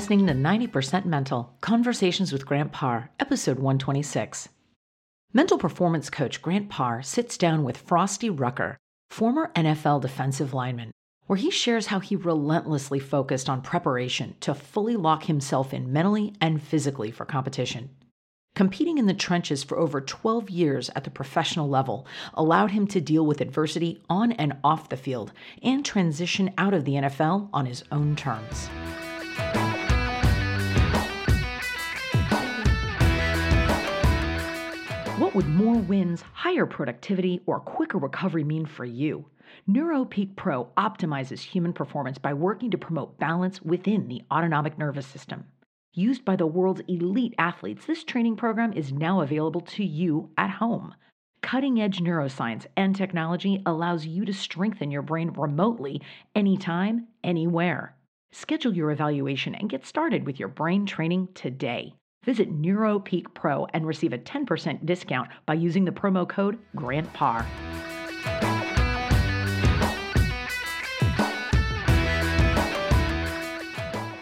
Listening to 90% Mental Conversations with Grant Parr, episode 126. Mental performance coach Grant Parr sits down with Frosty Rucker, former NFL defensive lineman, where he shares how he relentlessly focused on preparation to fully lock himself in mentally and physically for competition. Competing in the trenches for over 12 years at the professional level allowed him to deal with adversity on and off the field and transition out of the NFL on his own terms. Would more wins, higher productivity, or quicker recovery mean for you? NeuroPeak Pro optimizes human performance by working to promote balance within the autonomic nervous system. Used by the world's elite athletes, this training program is now available to you at home. Cutting edge neuroscience and technology allows you to strengthen your brain remotely, anytime, anywhere. Schedule your evaluation and get started with your brain training today. Visit NeuroPeak Pro and receive a 10% discount by using the promo code GRANTPARR.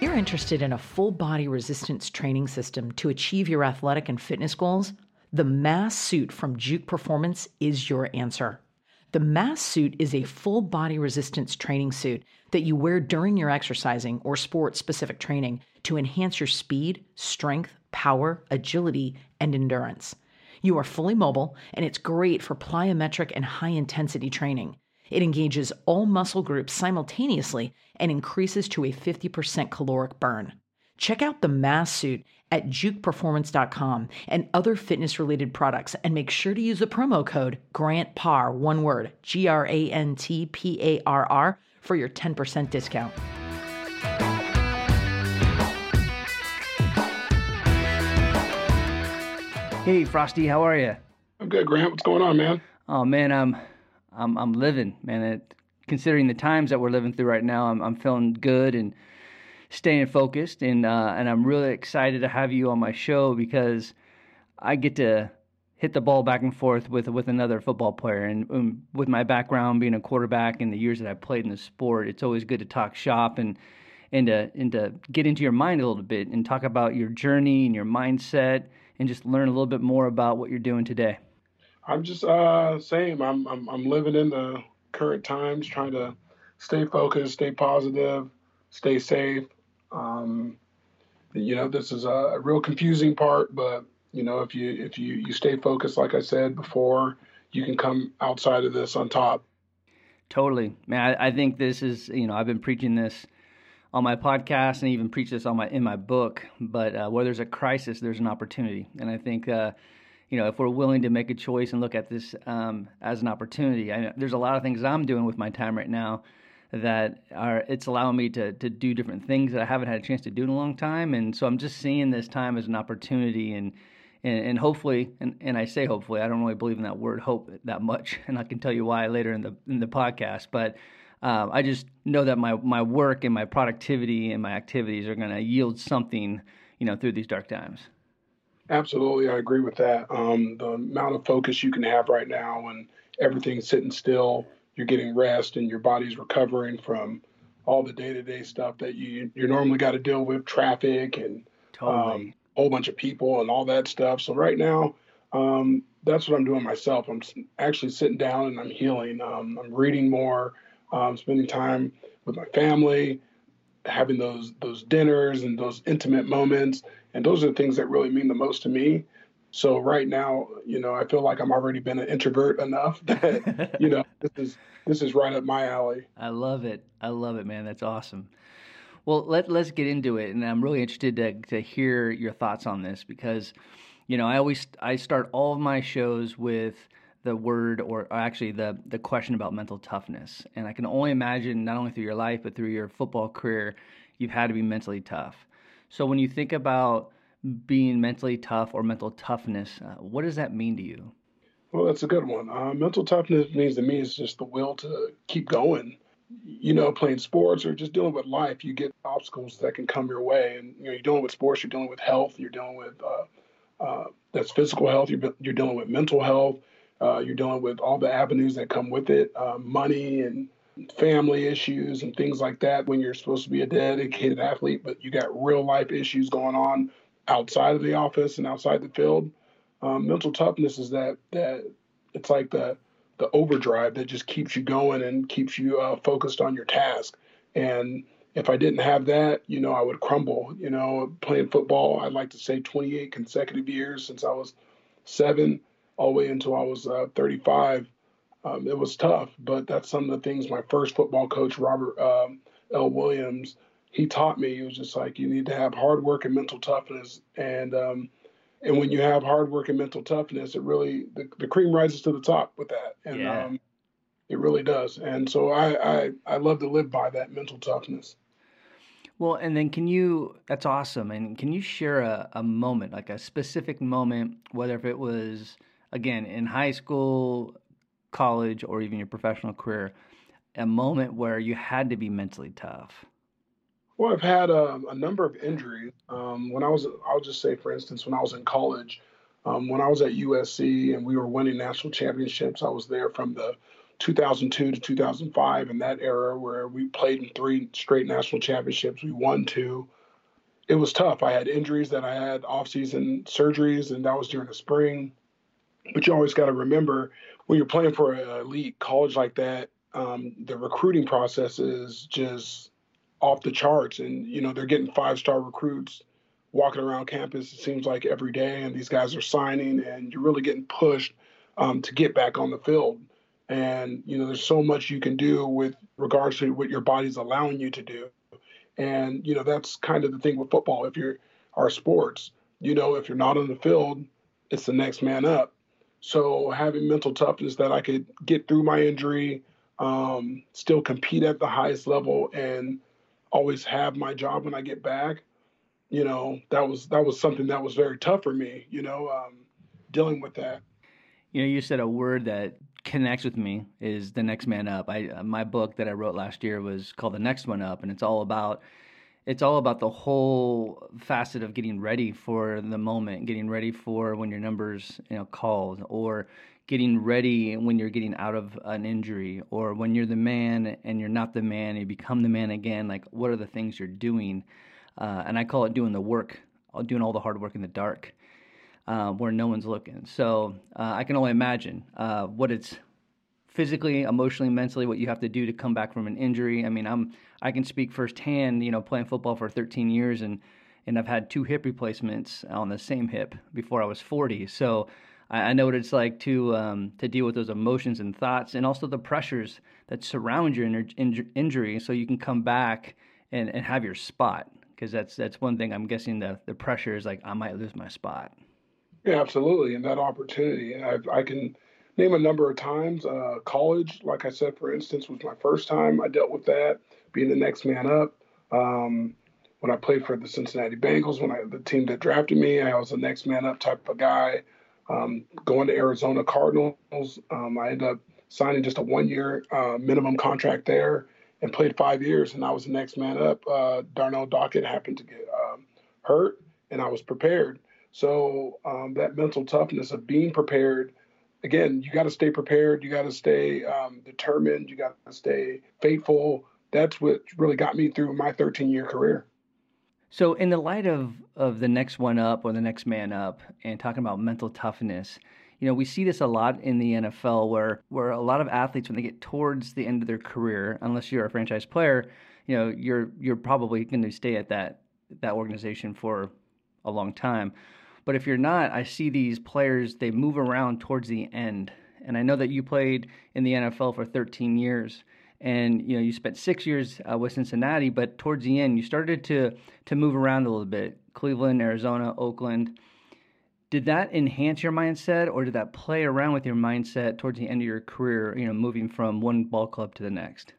You're interested in a full body resistance training system to achieve your athletic and fitness goals? The Mass Suit from Juke Performance is your answer. The Mass Suit is a full body resistance training suit that you wear during your exercising or sport specific training to enhance your speed, strength, power, agility, and endurance. You are fully mobile, and it's great for plyometric and high intensity training. It engages all muscle groups simultaneously and increases to a 50% caloric burn. Check out the mass suit at jukeperformance.com and other fitness related products and make sure to use the promo code GRANTPARR, one word, G R A N T P A R R, for your 10% discount. Hey, Frosty, how are you? I'm good, Grant. What's going on, man? Oh man, I'm I'm I'm living, man. It, considering the times that we're living through right now, I'm I'm feeling good and staying focused, and uh, and I'm really excited to have you on my show because I get to hit the ball back and forth with with another football player, and um, with my background being a quarterback and the years that I've played in the sport, it's always good to talk shop and and to and to get into your mind a little bit and talk about your journey and your mindset and just learn a little bit more about what you're doing today. I'm just uh same. I'm I'm I'm living in the current times, trying to stay focused, stay positive, stay safe. Um, you know, this is a real confusing part, but you know, if you if you you stay focused, like I said before, you can come outside of this on top. Totally, man. I, I think this is you know I've been preaching this on my podcast and even preach this on my in my book. But uh, where there's a crisis, there's an opportunity, and I think uh, you know if we're willing to make a choice and look at this um, as an opportunity, I, there's a lot of things I'm doing with my time right now that are it's allowing me to to do different things that I haven't had a chance to do in a long time, and so I'm just seeing this time as an opportunity and. And, and hopefully, and, and I say hopefully, I don't really believe in that word hope that much, and I can tell you why later in the in the podcast. But um, I just know that my my work and my productivity and my activities are going to yield something, you know, through these dark times. Absolutely, I agree with that. Um, the amount of focus you can have right now and everything's sitting still, you're getting rest, and your body's recovering from all the day-to-day stuff that you you normally got to deal with, traffic and totally. um, a whole bunch of people and all that stuff. So right now, um, that's what I'm doing myself. I'm actually sitting down and I'm healing. Um, I'm reading more um, spending time with my family, having those those dinners and those intimate moments, and those are the things that really mean the most to me. So right now, you know, I feel like I'm already been an introvert enough that you know this is this is right up my alley. I love it. I love it, man. That's awesome. Well, let let's get into it, and I'm really interested to to hear your thoughts on this because, you know, I always I start all of my shows with the word or, or actually the the question about mental toughness. And I can only imagine not only through your life but through your football career, you've had to be mentally tough. So when you think about being mentally tough or mental toughness, uh, what does that mean to you? Well, that's a good one. Uh, mental toughness means to me is just the will to keep going. You know, playing sports or just dealing with life, you get obstacles that can come your way, and you know, you're dealing with sports, you're dealing with health, you're dealing with uh, uh, that's physical health, you're, you're dealing with mental health, uh, you're dealing with all the avenues that come with it, uh, money and family issues and things like that when you're supposed to be a dedicated athlete, but you got real life issues going on outside of the office and outside the field. Um, mental toughness is that that it's like the the overdrive that just keeps you going and keeps you uh, focused on your task. And if I didn't have that, you know, I would crumble. You know, playing football, I'd like to say 28 consecutive years since I was seven, all the way until I was uh, 35. Um, it was tough, but that's some of the things my first football coach, Robert um, L. Williams, he taught me. He was just like, you need to have hard work and mental toughness. And um, and when you have hard work and mental toughness, it really the, the cream rises to the top with that. And yeah. um, it really does. And so I, I I love to live by that mental toughness. Well, and then can you, that's awesome. And can you share a, a moment, like a specific moment, whether if it was, again, in high school, college, or even your professional career, a moment where you had to be mentally tough? Well, I've had a, um, a number of injuries. Um, when I was, I'll just say, for instance, when I was in college, um, when I was at USC and we were winning national championships, I was there from the 2002 to 2005 in that era where we played in three straight national championships. We won two. It was tough. I had injuries that I had off-season surgeries, and that was during the spring. But you always got to remember when you're playing for an elite college like that, um, the recruiting process is just off the charts. And, you know, they're getting five star recruits walking around campus, it seems like every day, and these guys are signing, and you're really getting pushed um, to get back on the field. And, you know, there's so much you can do with regards to what your body's allowing you to do. And, you know, that's kind of the thing with football. If you're our sports, you know, if you're not on the field, it's the next man up. So having mental toughness that I could get through my injury, um, still compete at the highest level, and always have my job when I get back. You know, that was that was something that was very tough for me. You know, um, dealing with that. You know, you said a word that connects with me is the next man up. I my book that I wrote last year was called The Next One Up, and it's all about it's all about the whole facet of getting ready for the moment, getting ready for when your numbers you know called, or getting ready when you're getting out of an injury, or when you're the man and you're not the man, and you become the man again. Like what are the things you're doing? Uh, and I call it doing the work, doing all the hard work in the dark uh, where no one's looking. So uh, I can only imagine uh, what it's physically, emotionally, mentally, what you have to do to come back from an injury. I mean, I'm I can speak firsthand. You know, playing football for 13 years and and I've had two hip replacements on the same hip before I was 40. So I, I know what it's like to um, to deal with those emotions and thoughts, and also the pressures that surround your in- injury, so you can come back and, and have your spot. Because that's that's one thing I'm guessing the the pressure is like I might lose my spot. Yeah, absolutely. And that opportunity, I, I can name a number of times. Uh, college, like I said, for instance, was my first time I dealt with that, being the next man up. Um, when I played for the Cincinnati Bengals, when I the team that drafted me, I was the next man up type of guy. Um, going to Arizona Cardinals, um, I ended up signing just a one year uh, minimum contract there and played five years, and I was the next man up. Uh, Darnell Dockett happened to get um, hurt, and I was prepared. So um, that mental toughness of being prepared, again, you got to stay prepared. You got to stay um, determined. You got to stay faithful. That's what really got me through my 13 year career. So, in the light of of the next one up or the next man up, and talking about mental toughness, you know, we see this a lot in the NFL, where where a lot of athletes, when they get towards the end of their career, unless you're a franchise player, you know, you're you're probably going to stay at that that organization for a long time. But if you're not, I see these players, they move around towards the end. And I know that you played in the NFL for 13 years and you know you spent six years uh, with Cincinnati, but towards the end you started to to move around a little bit. Cleveland, Arizona, Oakland. Did that enhance your mindset, or did that play around with your mindset towards the end of your career? You know, moving from one ball club to the next.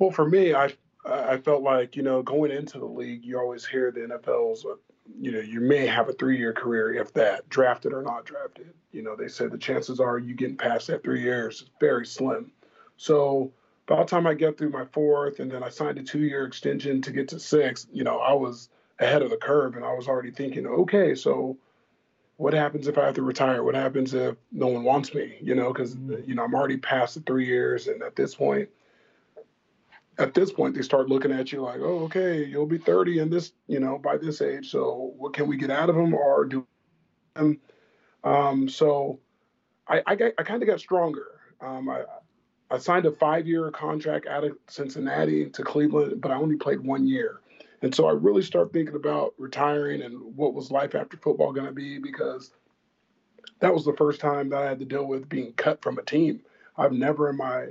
Well, for me, I I felt like you know going into the league, you always hear the NFL's you know, you may have a three year career if that, drafted or not drafted. You know, they said the chances are you getting past that three years is very slim. So by the time I get through my fourth and then I signed a two year extension to get to six, you know, I was ahead of the curve and I was already thinking, okay, so what happens if I have to retire? What happens if no one wants me? You know, because, mm-hmm. you know, I'm already past the three years. And at this point, at this point they start looking at you like, oh, okay, you'll be 30 in this, you know, by this age. So what can we get out of him or do? him? Um, so I, I, I kind of got stronger. Um, I, I signed a five-year contract out of Cincinnati to Cleveland, but I only played one year. And so I really started thinking about retiring and what was life after football going to be because that was the first time that I had to deal with being cut from a team. I've never in my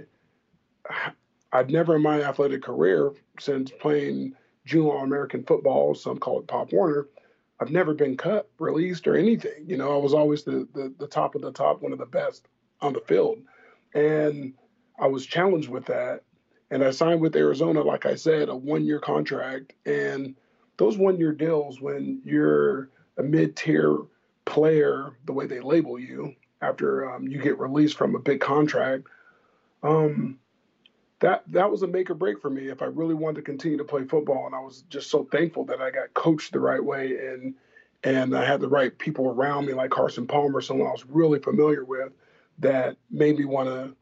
I've never in my athletic career since playing junior All American football, some call it Pop Warner, I've never been cut, released, or anything. You know, I was always the, the, the top of the top, one of the best on the field. And I was challenged with that. And I signed with Arizona, like I said, a one year contract. And those one year deals, when you're a mid tier player, the way they label you after um, you get released from a big contract, um, that that was a make or break for me if I really wanted to continue to play football. And I was just so thankful that I got coached the right way and and I had the right people around me, like Carson Palmer, someone I was really familiar with, that made me want to,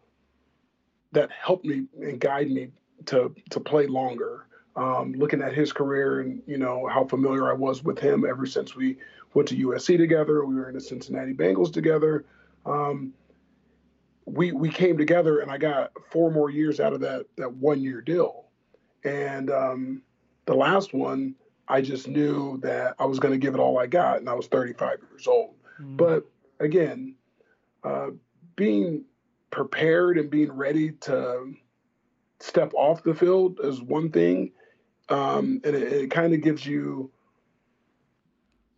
that helped me and guide me to to play longer. Um, looking at his career and you know how familiar I was with him ever since we went to USC together, we were in the Cincinnati Bengals together. Um, we we came together and I got four more years out of that that one year deal. And um, the last one, I just knew that I was going to give it all I got, and I was 35 years old. Mm. But again, uh, being prepared and being ready to step off the field is one thing, um, and it, it kind of gives you,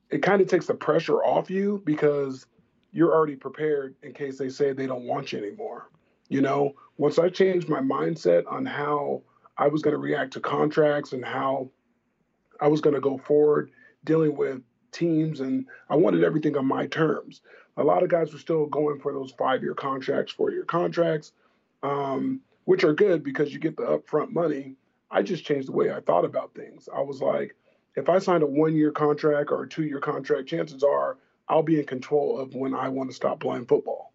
it kind of takes the pressure off you because you're already prepared in case they say they don't want you anymore. You know, once I changed my mindset on how I was going to react to contracts and how I was going to go forward dealing with teams, and I wanted everything on my terms. A lot of guys were still going for those five year contracts, four year contracts, um, which are good because you get the upfront money. I just changed the way I thought about things. I was like, if I signed a one year contract or a two year contract, chances are I'll be in control of when I want to stop playing football.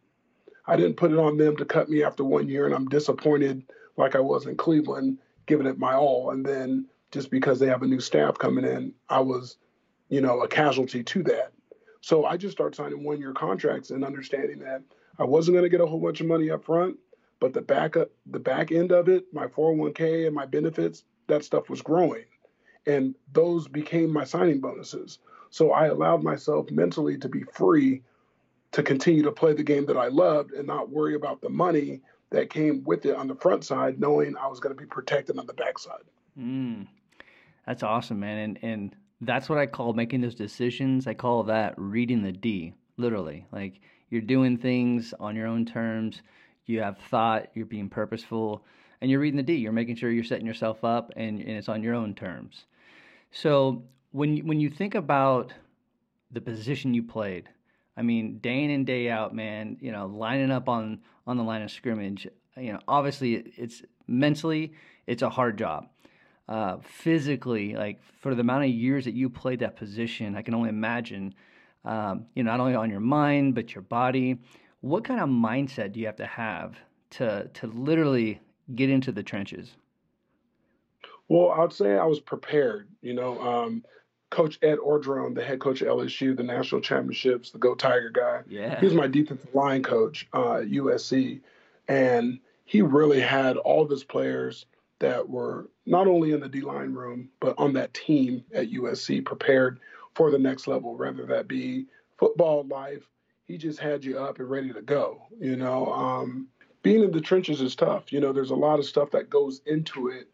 I didn't put it on them to cut me after one year, and I'm disappointed like I was in Cleveland, giving it my all. And then just because they have a new staff coming in, I was, you know, a casualty to that. So I just started signing one year contracts and understanding that I wasn't going to get a whole bunch of money up front, but the back up, the back end of it, my 401k and my benefits, that stuff was growing. And those became my signing bonuses. So I allowed myself mentally to be free to continue to play the game that I loved and not worry about the money that came with it on the front side, knowing I was going to be protected on the backside. Mm, that's awesome, man. And and that's what I call making those decisions. I call that reading the D, literally. Like you're doing things on your own terms. You have thought. You're being purposeful, and you're reading the D. You're making sure you're setting yourself up, and, and it's on your own terms. So when when you think about the position you played, I mean, day in and day out, man, you know, lining up on on the line of scrimmage, you know, obviously it's mentally it's a hard job. Uh, physically, like for the amount of years that you played that position, I can only imagine, um, you know, not only on your mind but your body. What kind of mindset do you have to have to to literally get into the trenches? Well, I'd say I was prepared. You know, um, Coach Ed Orgeron, the head coach at LSU, the national championships, the Go Tiger guy. Yeah. He was my defensive line coach uh, at USC. And he really had all of his players that were not only in the D line room, but on that team at USC prepared for the next level, whether that be football life. He just had you up and ready to go. You know, um, being in the trenches is tough. You know, there's a lot of stuff that goes into it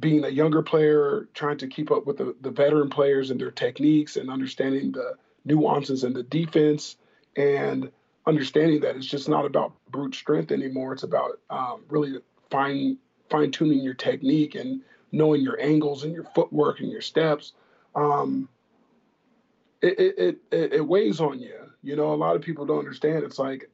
being a younger player, trying to keep up with the, the veteran players and their techniques and understanding the nuances in the defense and understanding that it's just not about brute strength anymore. It's about um, really fine fine tuning your technique and knowing your angles and your footwork and your steps. Um, it, it, it, it weighs on you. You know, a lot of people don't understand. It's like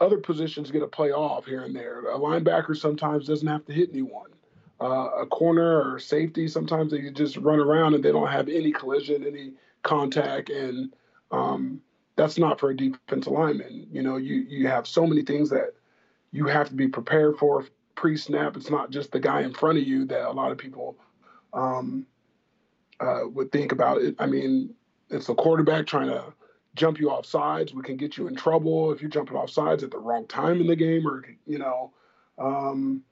other positions get a play off here and there. A linebacker sometimes doesn't have to hit anyone uh, a corner or safety, sometimes they just run around and they don't have any collision, any contact, and um, that's not for a defensive lineman. You know, you you have so many things that you have to be prepared for pre-snap. It's not just the guy in front of you that a lot of people um, uh, would think about it. I mean, it's the quarterback trying to jump you off sides. We can get you in trouble if you're jumping off sides at the wrong time in the game, or you know. Um,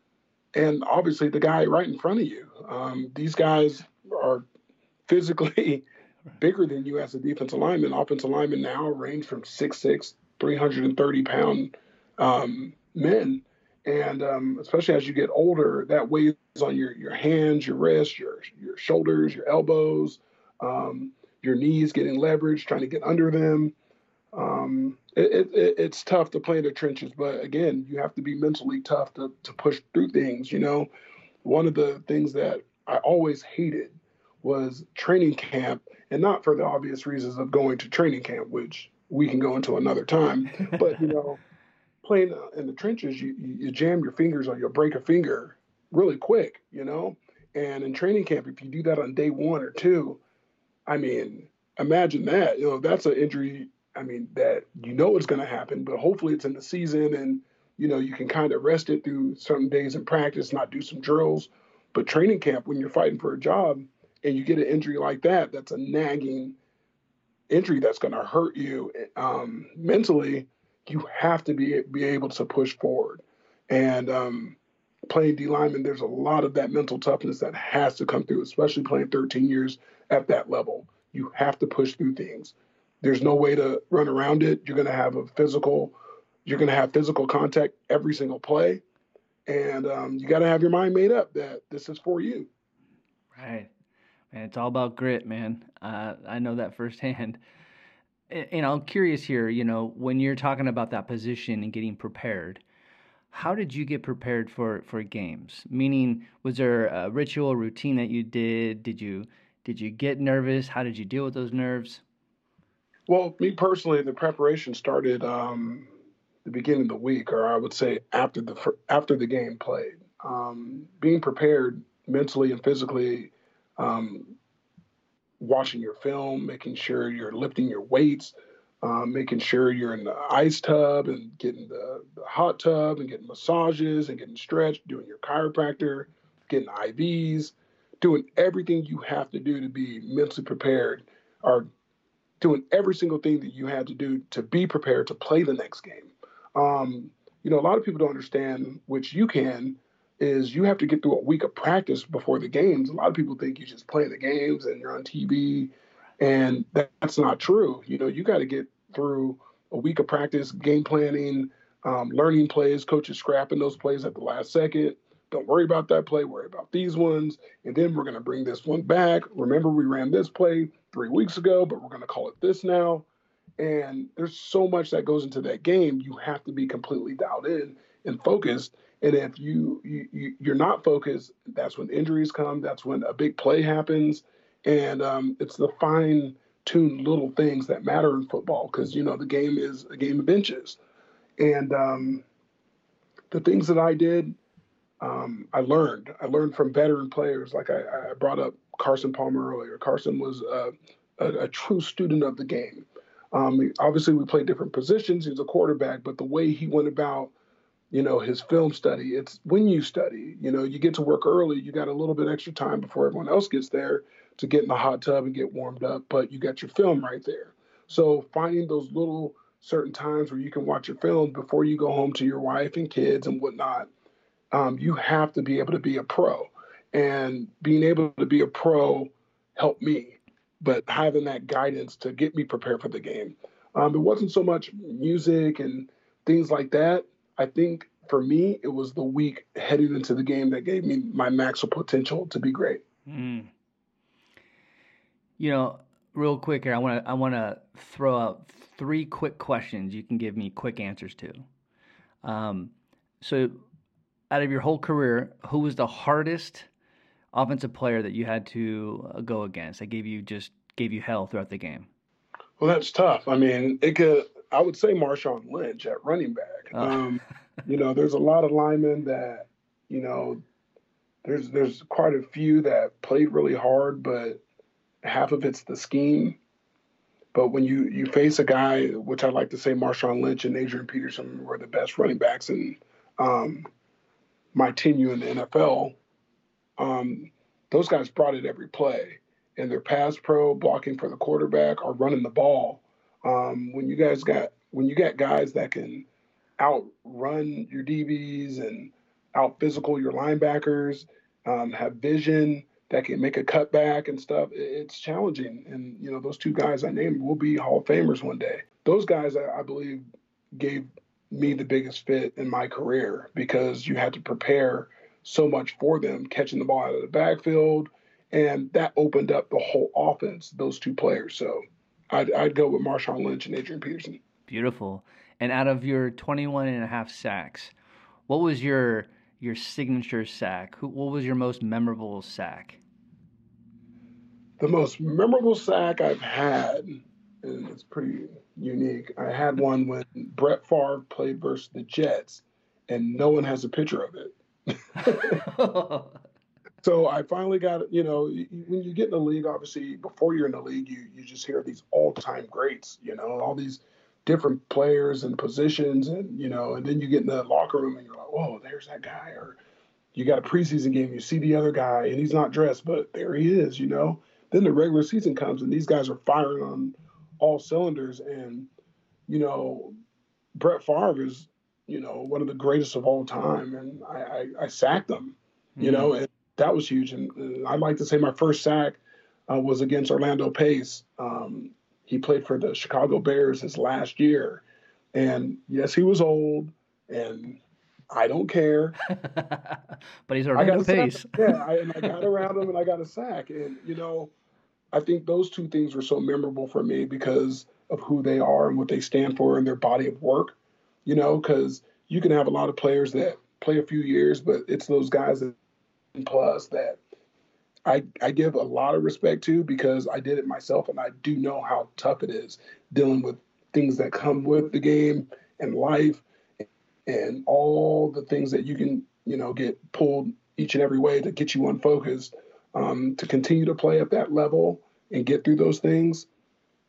and obviously the guy right in front of you. Um, these guys are physically bigger than you as a defensive lineman. Offensive linemen now range from 6'6", 330 pound um, men. And um, especially as you get older, that weighs on your, your hands, your wrists, your your shoulders, your elbows, um, your knees getting leverage, trying to get under them. Um, it, it, it's tough to play in the trenches, but again, you have to be mentally tough to, to push through things. You know, one of the things that I always hated was training camp, and not for the obvious reasons of going to training camp, which we can go into another time. But you know, playing in the trenches, you, you jam your fingers or you'll break a finger really quick, you know? And in training camp, if you do that on day one or two, I mean, imagine that. You know, that's an injury, I mean, that you know it's going to happen, but hopefully it's in the season and, you know, you can kind of rest it through certain days in practice, not do some drills. But training camp, when you're fighting for a job and you get an injury like that, that's a nagging injury that's going to hurt you um, mentally you have to be be able to push forward. And um, playing D lineman, there's a lot of that mental toughness that has to come through, especially playing 13 years at that level. You have to push through things. There's no way to run around it. You're going to have a physical, you're going to have physical contact every single play, and um, you got to have your mind made up that this is for you. Right, man. It's all about grit, man. Uh, I know that firsthand and I'm curious here, you know, when you're talking about that position and getting prepared, how did you get prepared for for games? Meaning, was there a ritual, routine that you did? Did you did you get nervous? How did you deal with those nerves? Well, me personally, the preparation started um, the beginning of the week, or I would say after the after the game played. Um, being prepared mentally and physically um, watching your film, making sure you're lifting your weights, um, making sure you're in the ice tub and getting the, the, hot tub and getting massages and getting stretched, doing your chiropractor, getting IVs, doing everything you have to do to be mentally prepared, or doing every single thing that you had to do to be prepared to play the next game. Um, you know, a lot of people don't understand, which you can, is you have to get through a week of practice before the games. A lot of people think you just play the games and you're on TV, and that's not true. You know, you got to get through a week of practice, game planning, um, learning plays, coaches scrapping those plays at the last second. Don't worry about that play, worry about these ones. And then we're going to bring this one back. Remember, we ran this play three weeks ago, but we're going to call it this now. And there's so much that goes into that game. You have to be completely dialed in and focused. And if you, you you're not focused, that's when injuries come. That's when a big play happens, and um, it's the fine tuned little things that matter in football because you know the game is a game of inches. And um, the things that I did, um, I learned. I learned from veteran players. Like I, I brought up Carson Palmer earlier. Carson was a, a, a true student of the game. Um, obviously, we played different positions. He was a quarterback, but the way he went about you know, his film study. It's when you study, you know, you get to work early, you got a little bit extra time before everyone else gets there to get in the hot tub and get warmed up, but you got your film right there. So finding those little certain times where you can watch your film before you go home to your wife and kids and whatnot, um, you have to be able to be a pro. And being able to be a pro helped me, but having that guidance to get me prepared for the game. Um, it wasn't so much music and things like that I think for me, it was the week heading into the game that gave me my maximum potential to be great. Mm. You know, real quick here, I want to I want to throw out three quick questions you can give me quick answers to. Um, so, out of your whole career, who was the hardest offensive player that you had to uh, go against? that gave you just gave you hell throughout the game. Well, that's tough. I mean, it could. I would say Marshawn Lynch at running back. Oh. Um, you know, there's a lot of linemen that, you know, there's there's quite a few that played really hard, but half of it's the scheme. But when you you face a guy, which I like to say, Marshawn Lynch and Adrian Peterson were the best running backs, and um, my tenure in the NFL, um, those guys brought it every play. And their pass pro, blocking for the quarterback, or running the ball. Um, when you guys got when you got guys that can outrun your DBs and out physical your linebackers, um, have vision that can make a cutback and stuff, it's challenging. And you know those two guys I named will be Hall of Famers one day. Those guys, I, I believe, gave me the biggest fit in my career because you had to prepare so much for them, catching the ball out of the backfield, and that opened up the whole offense. Those two players, so I'd, I'd go with Marshawn Lynch and Adrian Peterson. Beautiful. And out of your 21 and a half sacks, what was your your signature sack? Who, what was your most memorable sack? The most memorable sack I've had, it's pretty unique. I had one when Brett Favre played versus the Jets, and no one has a picture of it. so I finally got, you know, when you get in the league, obviously before you're in the league, you you just hear these all time greats, you know, all these different players and positions, and you know, and then you get in the locker room and you're like, whoa, there's that guy, or you got a preseason game, you see the other guy, and he's not dressed, but there he is, you know. Then the regular season comes, and these guys are firing on all cylinders, and you know, Brett Favre is, you know, one of the greatest of all time, and I, I, I sacked him, you mm-hmm. know, and that was huge. And, and I'd like to say my first sack uh, was against Orlando Pace. Um, he played for the Chicago Bears his last year. And yes, he was old, and I don't care. but he's Orlando Pace. yeah, I, and I got around him and I got a sack. And, you know, I think those two things were so memorable for me because of who they are and what they stand for and their body of work, you know, because you can have a lot of players that play a few years, but it's those guys that plus that I, I give a lot of respect to because I did it myself and I do know how tough it is dealing with things that come with the game and life and all the things that you can, you know, get pulled each and every way to get you unfocused. Um, to continue to play at that level and get through those things,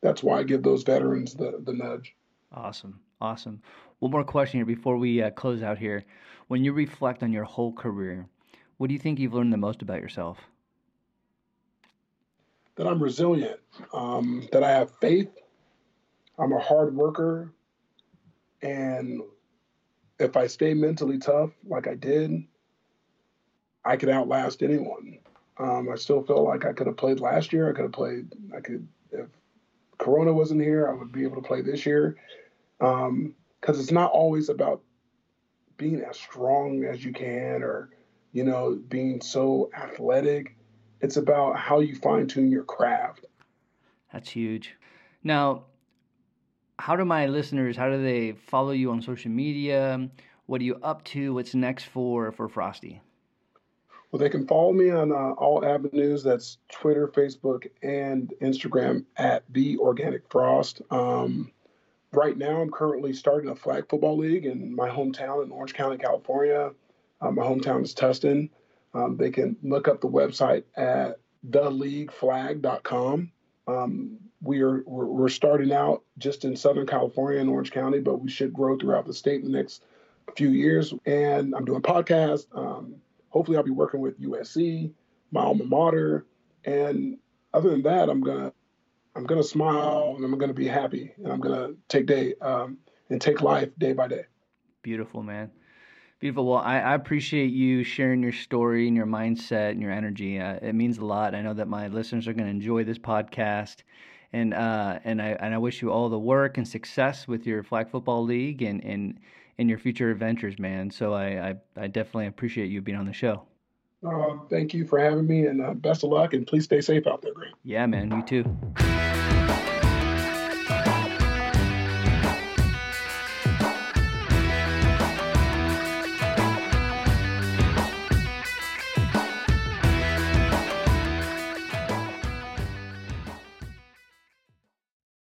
that's why I give those veterans the, the nudge. Awesome. Awesome. One more question here before we uh, close out here. When you reflect on your whole career, what do you think you've learned the most about yourself? that I'm resilient, um, that I have faith. I'm a hard worker. And if I stay mentally tough, like I did, I could outlast anyone. Um, I still feel like I could have played last year. I could have played, I could, if Corona wasn't here, I would be able to play this year. Because um, it's not always about being as strong as you can or, you know, being so athletic it's about how you fine tune your craft. That's huge. Now, how do my listeners? How do they follow you on social media? What are you up to? What's next for for Frosty? Well, they can follow me on uh, all avenues. That's Twitter, Facebook, and Instagram at the Organic Frost. Um, right now, I'm currently starting a flag football league in my hometown in Orange County, California. Uh, my hometown is Tustin. Um, they can look up the website at theleagueflag.com. Um, we are we're, we're, starting out just in Southern California and Orange County, but we should grow throughout the state in the next few years. And I'm doing podcasts. Um, hopefully, I'll be working with USC, my alma mater, and other than that, I'm gonna I'm gonna smile and I'm gonna be happy and I'm gonna take day um, and take life day by day. Beautiful, man. Beautiful. Well, I, I, appreciate you sharing your story and your mindset and your energy. Uh, it means a lot. I know that my listeners are going to enjoy this podcast, and uh, and I and I wish you all the work and success with your flag football league and and in your future adventures, man. So I, I, I definitely appreciate you being on the show. Uh, thank you for having me, and uh, best of luck. And please stay safe out there, Grant. Yeah, man. You too.